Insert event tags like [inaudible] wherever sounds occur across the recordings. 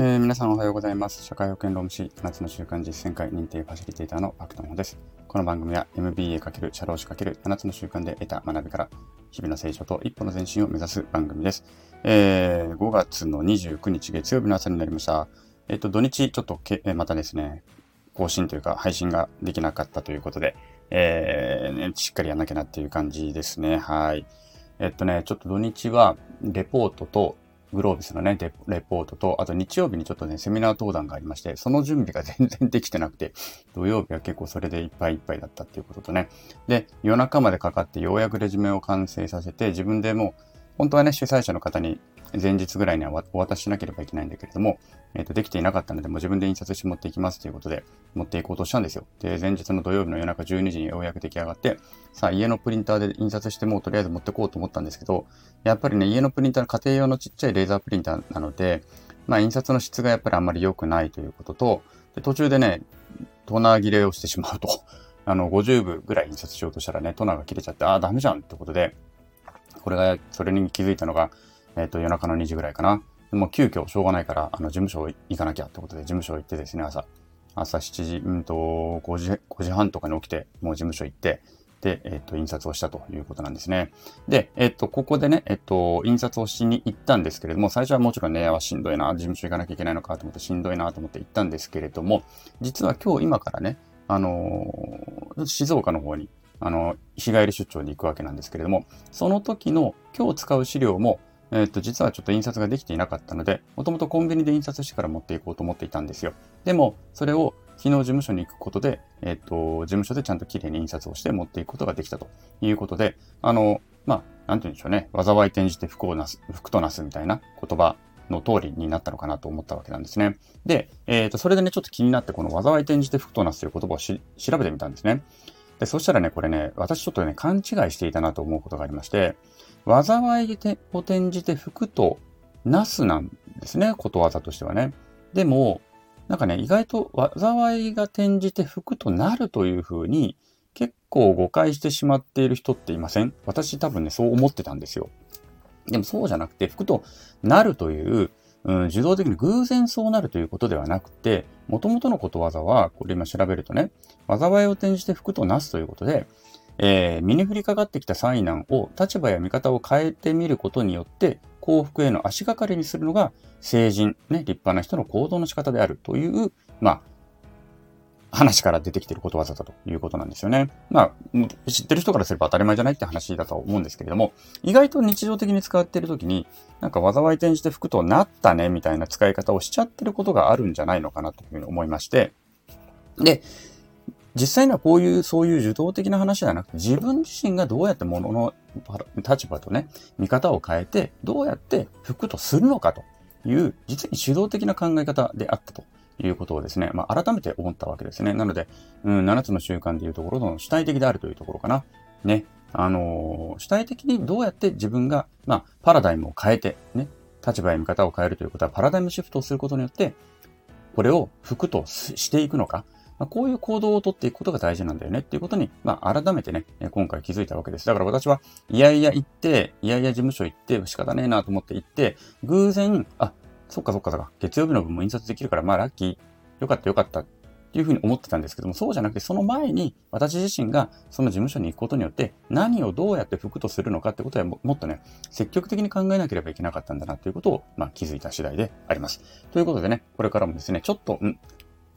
えー、皆さんおはようございます。社会保険労務士夏の週間実践会認定ファシリテーターのパクトンです。この番組は MBA× 社労士 ×7 つの習慣で得た学びから日々の成長と一歩の前進を目指す番組です。えー、5月の29日月曜日の朝になりました。えっ、ー、と、土日ちょっとけ、えまたですね、更新というか配信ができなかったということで、えー、ね、しっかりやんなきゃなっていう感じですね。はい。えっとね、ちょっと土日はレポートとグロービスのね、レポートと、あと日曜日にちょっとね、セミナー登壇がありまして、その準備が [laughs] 全然できてなくて、土曜日は結構それでいっぱいいっぱいだったっていうこととね。で、夜中までかかってようやくレジュメを完成させて、自分でもう、本当はね、主催者の方に前日ぐらいにはお渡ししなければいけないんだけれども、えっ、ー、と、できていなかったので、もう自分で印刷して持っていきますということで、持っていこうとしたんですよ。で、前日の土曜日の夜中12時にようやく出来上がって、さあ、家のプリンターで印刷してもうとりあえず持ってこうと思ったんですけど、やっぱりね、家のプリンターの家庭用のちっちゃいレーザープリンターなので、まあ、印刷の質がやっぱりあんまり良くないということと、で途中でね、トナー切れをしてしまうと、あの、50部ぐらい印刷しようとしたらね、トナーが切れちゃって、ああ、ダメじゃんってことで、これが、それに気づいたのが、えっ、ー、と、夜中の2時ぐらいかな。もう急遽しょうがないから、あの、事務所行かなきゃってことで、事務所行ってですね、朝。朝7時、うんと、5時、5時半とかに起きて、もう事務所行って、で、えっ、ー、と、印刷をしたということなんですね。で、えっ、ー、と、ここでね、えっ、と、印刷をしに行ったんですけれども、最初はもちろんね、はしんどいな、事務所行かなきゃいけないのかと思ってしんどいなと思って行ったんですけれども、実は今日今からね、あの静岡の方にあの、日帰り出張に行くわけなんですけれども、その時の今日使う資料も、えっ、と、実はちょっと印刷ができていなかったので、もともとコンビニで印刷してから持っていこうと思っていたんですよ。でも、それを昨日事務所に行くことで、えっ、と、事務所でちゃんと綺麗に印刷をして持っていくことができたということで、あの、まあ、なんて言うんでしょうね。災い転じて福をなす、福となすみたいな言葉の通りになったのかなと思ったわけなんですね。で、えっ、と、それでね、ちょっと気になって、この災い転じて福となすという言葉を調べてみたんですね。で、そしたらね、これね、私ちょっとね、勘違いしていたなと思うことがありまして、災いを転じて福となすなんですね、ことわざとしてはね。でも、なんかね、意外と災いが転じて福となるというふうに結構誤解してしまっている人っていません？私多分ね、そう思ってたんですよ。でもそうじゃなくて、福となるといううん、受動的に偶然そうなるということではなくて、元々のことわざは、これ今調べるとね、災いを転じて福となすということで、えー、身に降りかかってきた災難を立場や見方を変えてみることによって、幸福への足がかりにするのが成人、ね、立派な人の行動の仕方であるという、まあ、話から出てきていることわざだということなんですよね。まあ、知ってる人からすれば当たり前じゃないって話だと思うんですけれども、意外と日常的に使っているときに、なんか災い転じて服となったねみたいな使い方をしちゃってることがあるんじゃないのかなというふうに思いまして、で、実際にはこういう、そういう受動的な話ではなくて、自分自身がどうやって物の立場とね、見方を変えて、どうやって服とするのかという、実に主導的な考え方であったということをですね、まあ、改めて思ったわけですね。なので、うん、7つの習慣でいうところの主体的であるというところかな。ね。あのー、主体的にどうやって自分が、まあ、パラダイムを変えて、ね、立場や見方を変えるということは、パラダイムシフトをすることによって、これを服としていくのか、まあ、こういう行動をとっていくことが大事なんだよねっていうことに、まあ、改めてね、今回気づいたわけです。だから私は、いやいや行って、いやいや事務所行って、仕方ねえなと思って行って、偶然、あ、そっかそっかそっか。月曜日の分も印刷できるから、まあラッキー。よかったよかった。っていうふうに思ってたんですけども、そうじゃなくて、その前に私自身がその事務所に行くことによって、何をどうやって服とするのかってことはもっとね、積極的に考えなければいけなかったんだなということを、まあ、気づいた次第であります。ということでね、これからもですね、ちょっと、ん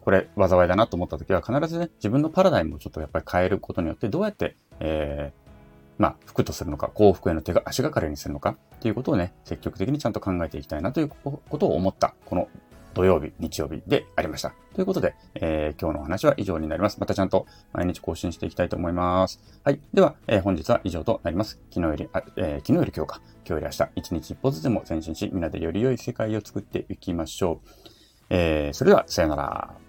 これ、災いだなと思った時は、必ずね、自分のパラダイムをちょっとやっぱり変えることによって、どうやって、えー、まあ、服とするのか、幸福への手が足がかりにするのかっていうことをね、積極的にちゃんと考えていきたいなということを思った、この土曜日、日曜日でありました。ということで、えー、今日のお話は以上になります。またちゃんと毎日更新していきたいと思います。はい。では、えー、本日は以上となります。昨日より、あえー、昨日より今日か、今日より明日、一日一歩ずつでも前進し、みんなでより良い世界を作っていきましょう。えー、それでは、さよなら。